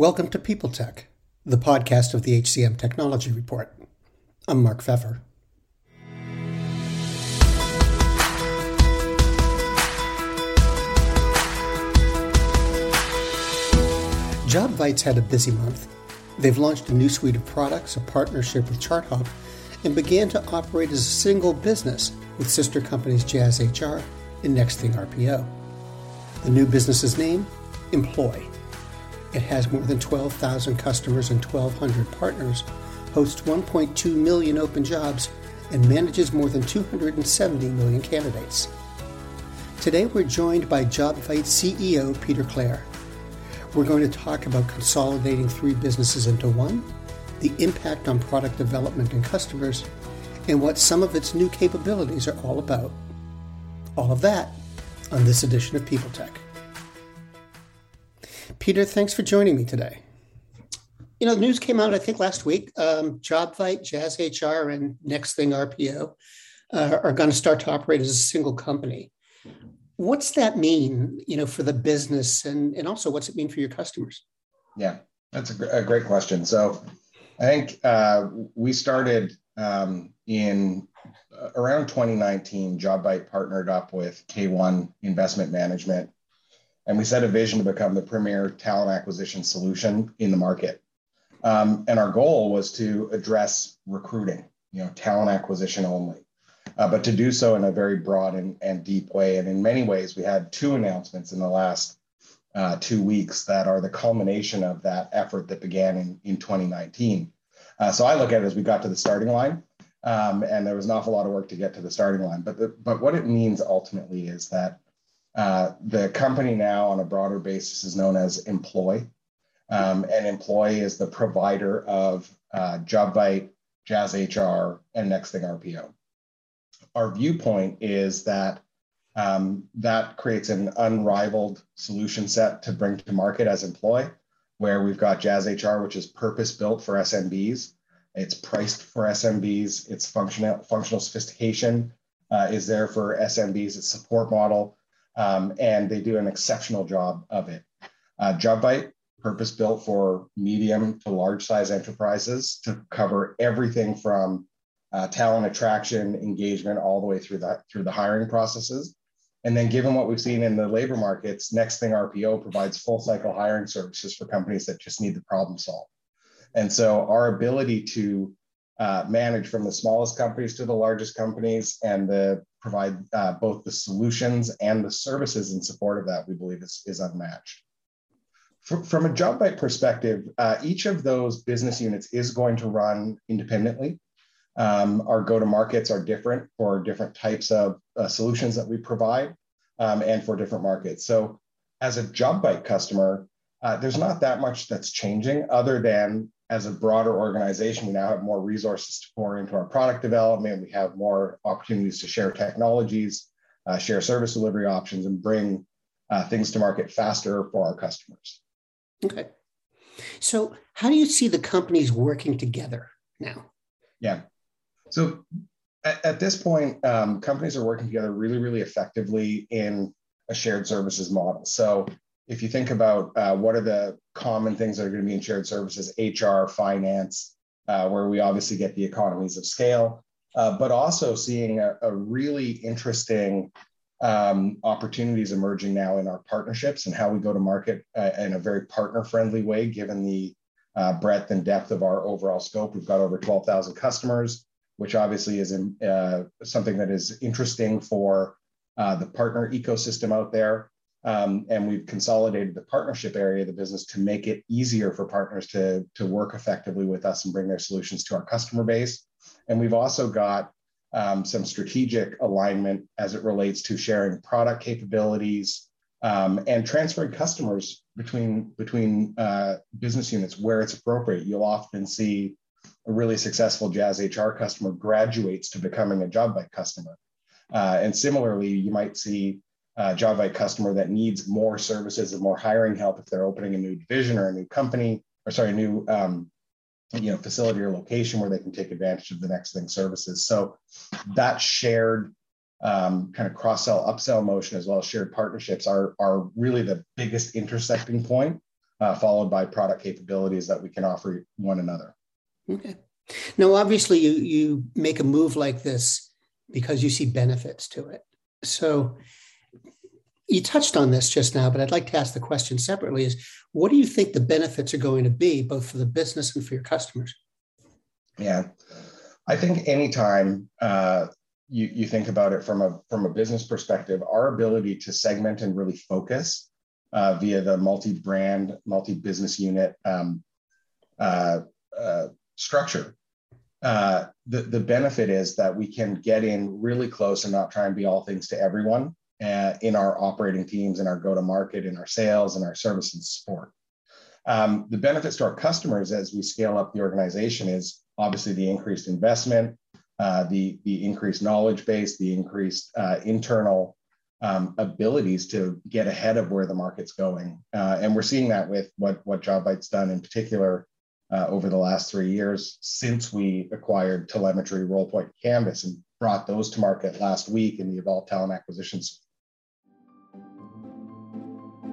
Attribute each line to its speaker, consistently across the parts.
Speaker 1: Welcome to People Tech, the podcast of the HCM Technology Report. I'm Mark Feffer. JobVite's had a busy month. They've launched a new suite of products, a partnership with ChartHop, and began to operate as a single business with sister companies Jazz HR and NXTThing RPO. The new business's name? Employ. It has more than 12,000 customers and 1,200 partners, hosts 1.2 million open jobs, and manages more than 270 million candidates. Today we're joined by JobVite CEO Peter Clare. We're going to talk about consolidating three businesses into one, the impact on product development and customers, and what some of its new capabilities are all about. All of that on this edition of People Tech. Peter, thanks for joining me today. You know, the news came out, I think, last week. Um, JobVite, Jazz HR, and NXTThing RPO uh, are going to start to operate as a single company. What's that mean, you know, for the business, and and also what's it mean for your customers?
Speaker 2: Yeah, that's a, gr- a great question. So, I think uh, we started um, in uh, around 2019. JobVite partnered up with K1 Investment Management and we set a vision to become the premier talent acquisition solution in the market. Um, and our goal was to address recruiting, you know, talent acquisition only, uh, but to do so in a very broad and, and deep way. And in many ways, we had two announcements in the last uh, two weeks that are the culmination of that effort that began in, in 2019. Uh, so I look at it as we got to the starting line, um, and there was an awful lot of work to get to the starting line. But the, but what it means ultimately is that uh, the company now, on a broader basis, is known as Employ. Um, and Employ is the provider of uh, Jazz HR, and NXTThing RPO. Our viewpoint is that um, that creates an unrivaled solution set to bring to market as Employ, where we've got Jazz HR, which is purpose built for SMBs. It's priced for SMBs. Its functional functional sophistication uh, is there for SMBs. Its support model um, and they do an exceptional job of it. Uh, JobVite, purpose built for medium to large size enterprises to cover everything from uh, talent attraction, engagement, all the way through that through the hiring processes. And then, given what we've seen in the labor markets, NXTThing RPO provides full cycle hiring services for companies that just need the problem solved. And so, our ability to uh, manage from the smallest companies to the largest companies and the provide uh, both the solutions and the services in support of that, we believe is, is unmatched. from a JobVite perspective, uh, each of those business units is going to run independently. Um, our go-to-markets are different for different types of uh, solutions that we provide um, and for different markets. So as a JobVite customer, uh, there's not that much that's changing other than as a broader organization, we now have more resources to pour into our product development. We have more opportunities to share technologies, uh, share service delivery options, and bring uh, things to market faster for our customers.
Speaker 1: Okay. So, how do you see the companies working together now?
Speaker 2: Yeah. So, at, at this point, um, companies are working together really, really effectively in a shared services model. So, if you think about uh, what are the common things that are going to be in shared services, HR, finance, uh, where we obviously get the economies of scale, uh, but also seeing a, a really interesting um, opportunities emerging now in our partnerships and how we go to market uh, in a very partner friendly way, given the uh, breadth and depth of our overall scope. We've got over 12,000 customers, which obviously is in, uh, something that is interesting for the partner ecosystem out there. Um, and we've consolidated the partnership area of the business to make it easier for partners to, to work effectively with us and bring their solutions to our customer base. And we've also got um, some strategic alignment as it relates to sharing product capabilities um, and transferring customers between, between uh, business units where it's appropriate. You'll often see a really successful Jazz HR customer graduates to becoming a JobVite customer. Uh, and similarly, you might see uh, JobVite customer that needs more services and more hiring help if they're opening a new division or a new company, or sorry, a new um, you know facility or location where they can take advantage of the next thing services. So that shared um, kind of cross sell upsell motion as well as shared partnerships are are really the biggest intersecting point uh, followed by product capabilities that we can offer one another.
Speaker 1: Okay. Now, obviously, you you make a move like this because you see benefits to it. So, you touched on this just now, but I'd like to ask the question separately: Is what do you think the benefits are going to be, both for the business and for your customers?
Speaker 2: Yeah, I think anytime uh, you you think about it from a from a business perspective, our ability to segment and really focus uh, via the multi-brand, multi-business unit um, uh, uh, structure. Uh, the, the benefit is that we can get in really close and not try and be all things to everyone uh, in our operating teams, in our go-to-market, in our sales, and our service and support. Um, the benefits to our customers as we scale up the organization is obviously the increased investment, uh, the, the increased knowledge base, the increased internal um, abilities to get ahead of where the market's going. Uh, and we're seeing that with what, what JobVite's done in particular uh, over the last three years since we acquired Talemetry, RolePoint, Canvas, and brought those to market last week in the Evolve Talent Acquisitions.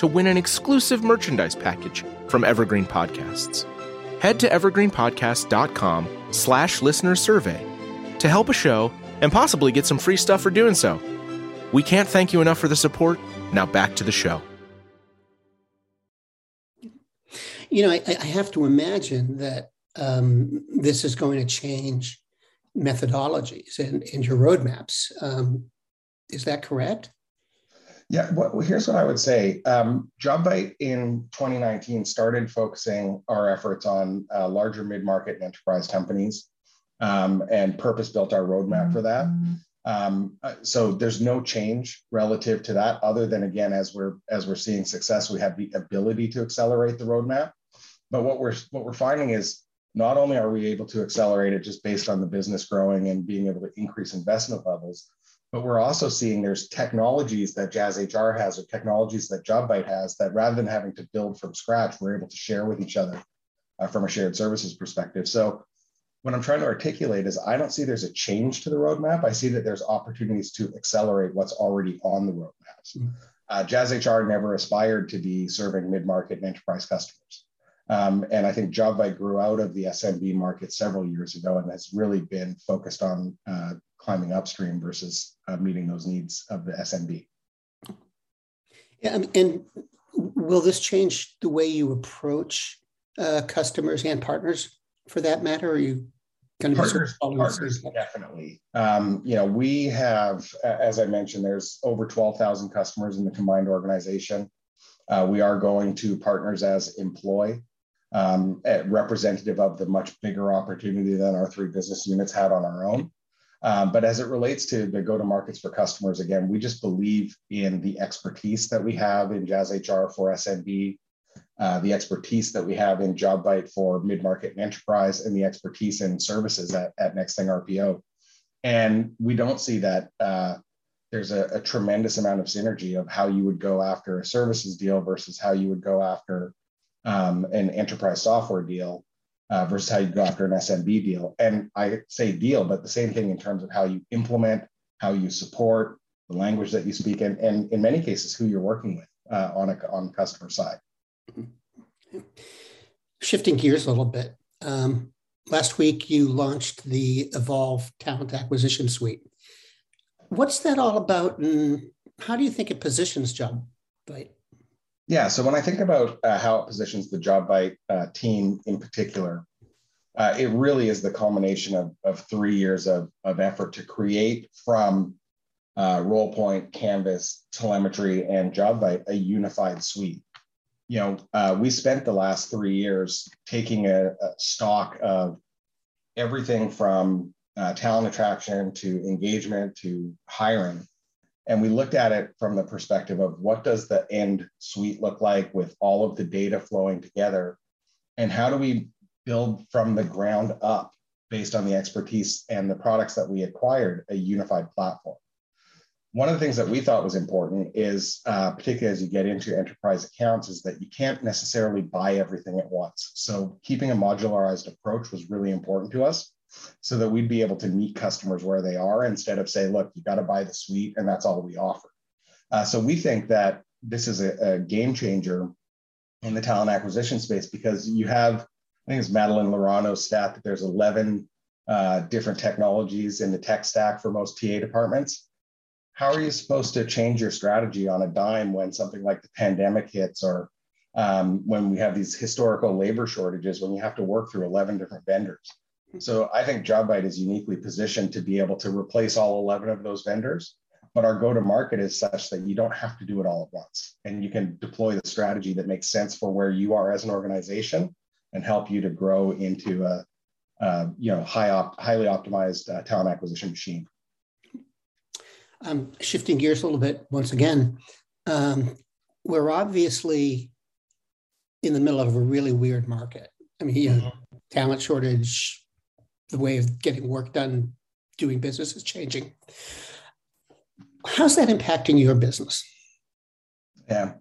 Speaker 3: to win an exclusive merchandise package from Evergreen Podcasts. Head to evergreenpodcast.com slash listener survey to help a show and possibly get some free stuff for doing so. We can't thank you enough for the support. Now back to the show.
Speaker 1: You know, I, I have to imagine that um, this is going to change methodologies and, and your roadmaps. Um, is that correct?
Speaker 2: Yeah, well, here's what I would say. Um, JobVite in 2019 started focusing our efforts on uh, larger mid market and enterprise companies um, and purpose built our roadmap for that. Mm-hmm. Um, uh, so there's no change relative to that, other than again, as we're as we're seeing success, we have the ability to accelerate the roadmap. But what we're what we're finding is not only are we able to accelerate it just based on the business growing and being able to increase investment levels, but we're also seeing there's technologies that Jazz HR has or technologies that JobVite has that rather than having to build from scratch, we're able to share with each other uh, from a shared services perspective. So what I'm trying to articulate is I don't see there's a change to the roadmap. I see that there's opportunities to accelerate what's already on the roadmaps. Mm-hmm. Uh, Jazz HR never aspired to be serving mid-market and enterprise customers. Um, and I think JobVite grew out of the SMB market several years ago and has really been focused on uh, climbing upstream versus uh, meeting those needs of the SMB.
Speaker 1: Yeah, and will this change the way you approach uh, customers and partners for that matter? Are you
Speaker 2: going to partners, be partners definitely. Um, you know, we have, as I mentioned, there's over 12,000 customers in the combined organization. Uh, we are going to partners as employ, um, representative of the much bigger opportunity than our three business units had on our own. Um, but as it relates to the go to markets for customers, again, we just believe in the expertise that we have in Jazz HR for SMB, uh, the expertise that we have in JobVite for mid-market and enterprise, and the expertise in services at, at NXTThing RPO. And we don't see that uh, there's a, a, tremendous amount of synergy of how you would go after a services deal versus how you would go after um, an enterprise software deal uh, versus how you go after an SMB deal. And I say deal, but the same thing in terms of how you implement, how you support, the language that you speak, and, and in many cases, who you're working with uh, on a on customer side.
Speaker 1: Shifting gears a little bit, um, last week you launched the Evolve Talent Acquisition Suite. What's that all about, and how do you think it positions JobVite?
Speaker 2: Yeah, so when I think about uh, how it positions the JobVite uh, team in particular, uh, it really is the culmination of, of three years of, of effort to create from uh, RolePoint, Canvas, Talemetry, and JobVite a unified suite you know, uh, we spent the last three years taking a, a stock of everything from uh, talent attraction to engagement to hiring. And we looked at it from the perspective of what does the end suite look like with all of the data flowing together and how do we build from the ground up based on the expertise and the products that we acquired a unified platform. One of the things that we thought was important is, uh, particularly as you get into enterprise accounts, is that you can't necessarily buy everything at once. So keeping a modularized approach was really important to us so that we'd be able to meet customers where they are instead of say, look, you got to buy the suite and that's all we offer. Uh, so we think that this is a, a, game changer in the talent acquisition space because you have, I think it's Madeline Laurano's stat that there's 11 uh, different technologies in the tech stack for most TA departments how are you supposed to change your strategy on a dime when something like the pandemic hits or um, when we have these historical labor shortages when you have to work through 11 different vendors so i think JobVite is uniquely positioned to be able to replace all 11 of those vendors but our go to market is such that you don't have to do it all at once and you can deploy the strategy that makes sense for where you are as an organization and help you to grow into a, a you know high op- highly optimized uh, talent acquisition machine
Speaker 1: um, shifting gears a little bit once again, um, we're obviously in the middle of a really weird market. I mean, you know, mm-hmm. talent shortage, the way of getting work done, doing business is changing. How's that impacting your business?
Speaker 2: Yeah,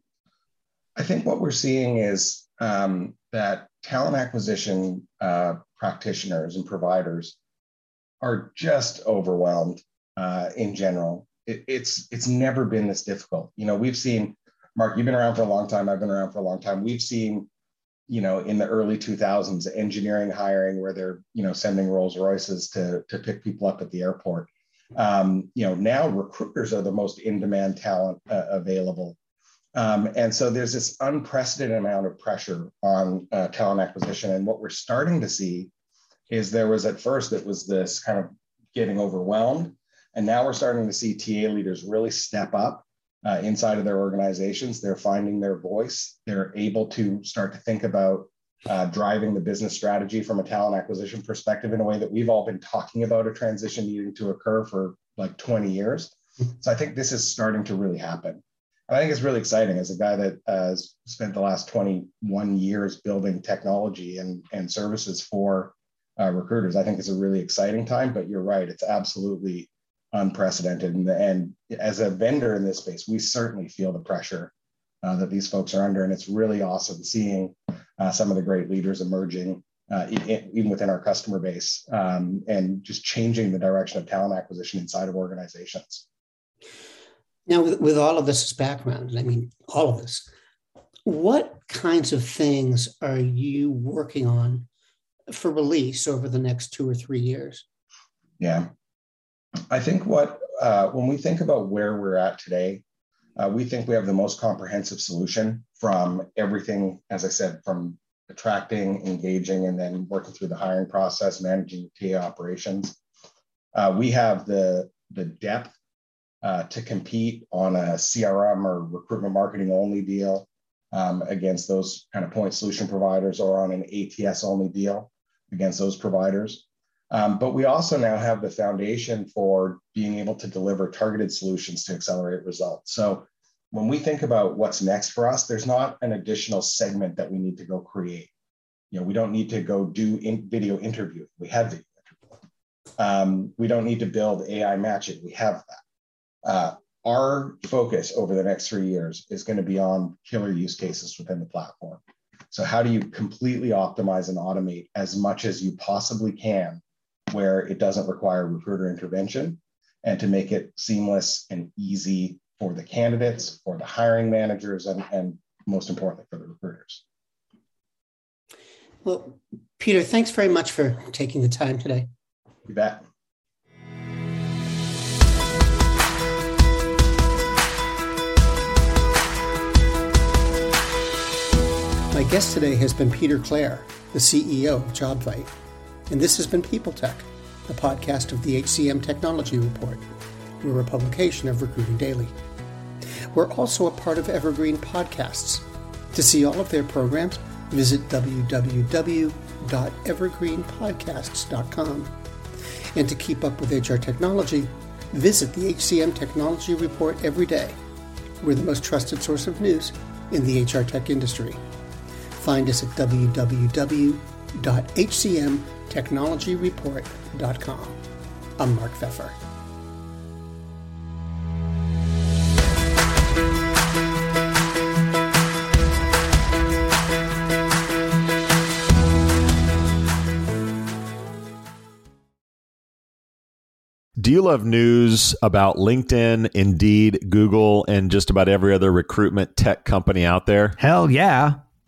Speaker 2: I think what we're seeing is um, that talent acquisition uh, practitioners and providers are just overwhelmed uh, in general it, it's it's never been this difficult. You know, we've seen Mark, you've been around for a long time. I've been around for a long time. We've seen, you know, in the early 2000s, engineering hiring where they're, you know, sending Rolls Royces to to pick people up at the airport. Um, you know, now recruiters are the most in-demand talent uh, available. Um, and so there's this unprecedented amount of pressure on uh, talent acquisition. And what we're starting to see is there was at first it was this kind of getting overwhelmed and now we're starting to see TA leaders really step up uh, inside of their organizations. They're finding their voice. They're able to start to think about uh, driving the business strategy from a talent acquisition perspective in a way that we've all been talking about a transition needing to occur for like 20 years. So I think this is starting to really happen. And I think it's really exciting as a guy that uh, has spent the last 21 years building technology and, and services for uh, recruiters. I think it's a really exciting time, but you're right. It's absolutely unprecedented. And, and as a vendor in this space, we certainly feel the pressure uh, that these folks are under. And it's really awesome seeing uh, some of the great leaders emerging, uh, even within our customer base, um, and just changing the direction of talent acquisition inside of organizations.
Speaker 1: Now, with, with all of this as background, I mean, all of this, what kinds of things are you working on for release over the next two or three years?
Speaker 2: Yeah. I think what uh, when we think about where we're at today, uh, we think we have the most comprehensive solution from everything, as I said, from attracting, engaging, and then working through the hiring process, managing TA operations. Uh, we have the the depth uh, to compete on a CRM or recruitment marketing only deal um, against those kind of point solution providers, or on an ATS only deal against those providers. Um, but we also now have the foundation for being able to deliver targeted solutions to accelerate results. So when we think about what's next for us, there's not an additional segment that we need to go create. You know, we don't need to go do in video interview. We have video interview. Um, we don't need to build AI matching. We have that. Uh, our focus over the next three years is going to be on killer use cases within the platform. So, how do you completely optimize and automate as much as you possibly can where it doesn't require recruiter intervention and to make it seamless and easy for the candidates, for the hiring managers, and, and most importantly, for the recruiters.
Speaker 1: Well, Peter, thanks very much for taking the time today.
Speaker 2: You bet.
Speaker 1: My guest today has been Peter Clare, the CEO of JobVite and this has been People Tech, a podcast of the HCM Technology Report. We're a publication of Recruiting Daily. We're also a part of Evergreen Podcasts. To see all of their programs, visit www.evergreenpodcasts.com. And to keep up with HR technology, visit the HCM Technology Report every day. We're the most trusted source of news in the HR tech industry. Find us at www.hcmtechnologyreport.com. I'm Mark Feffer.
Speaker 4: Do you love news about LinkedIn, Indeed, Google, and just about every other recruitment tech company out there?
Speaker 5: Hell yeah.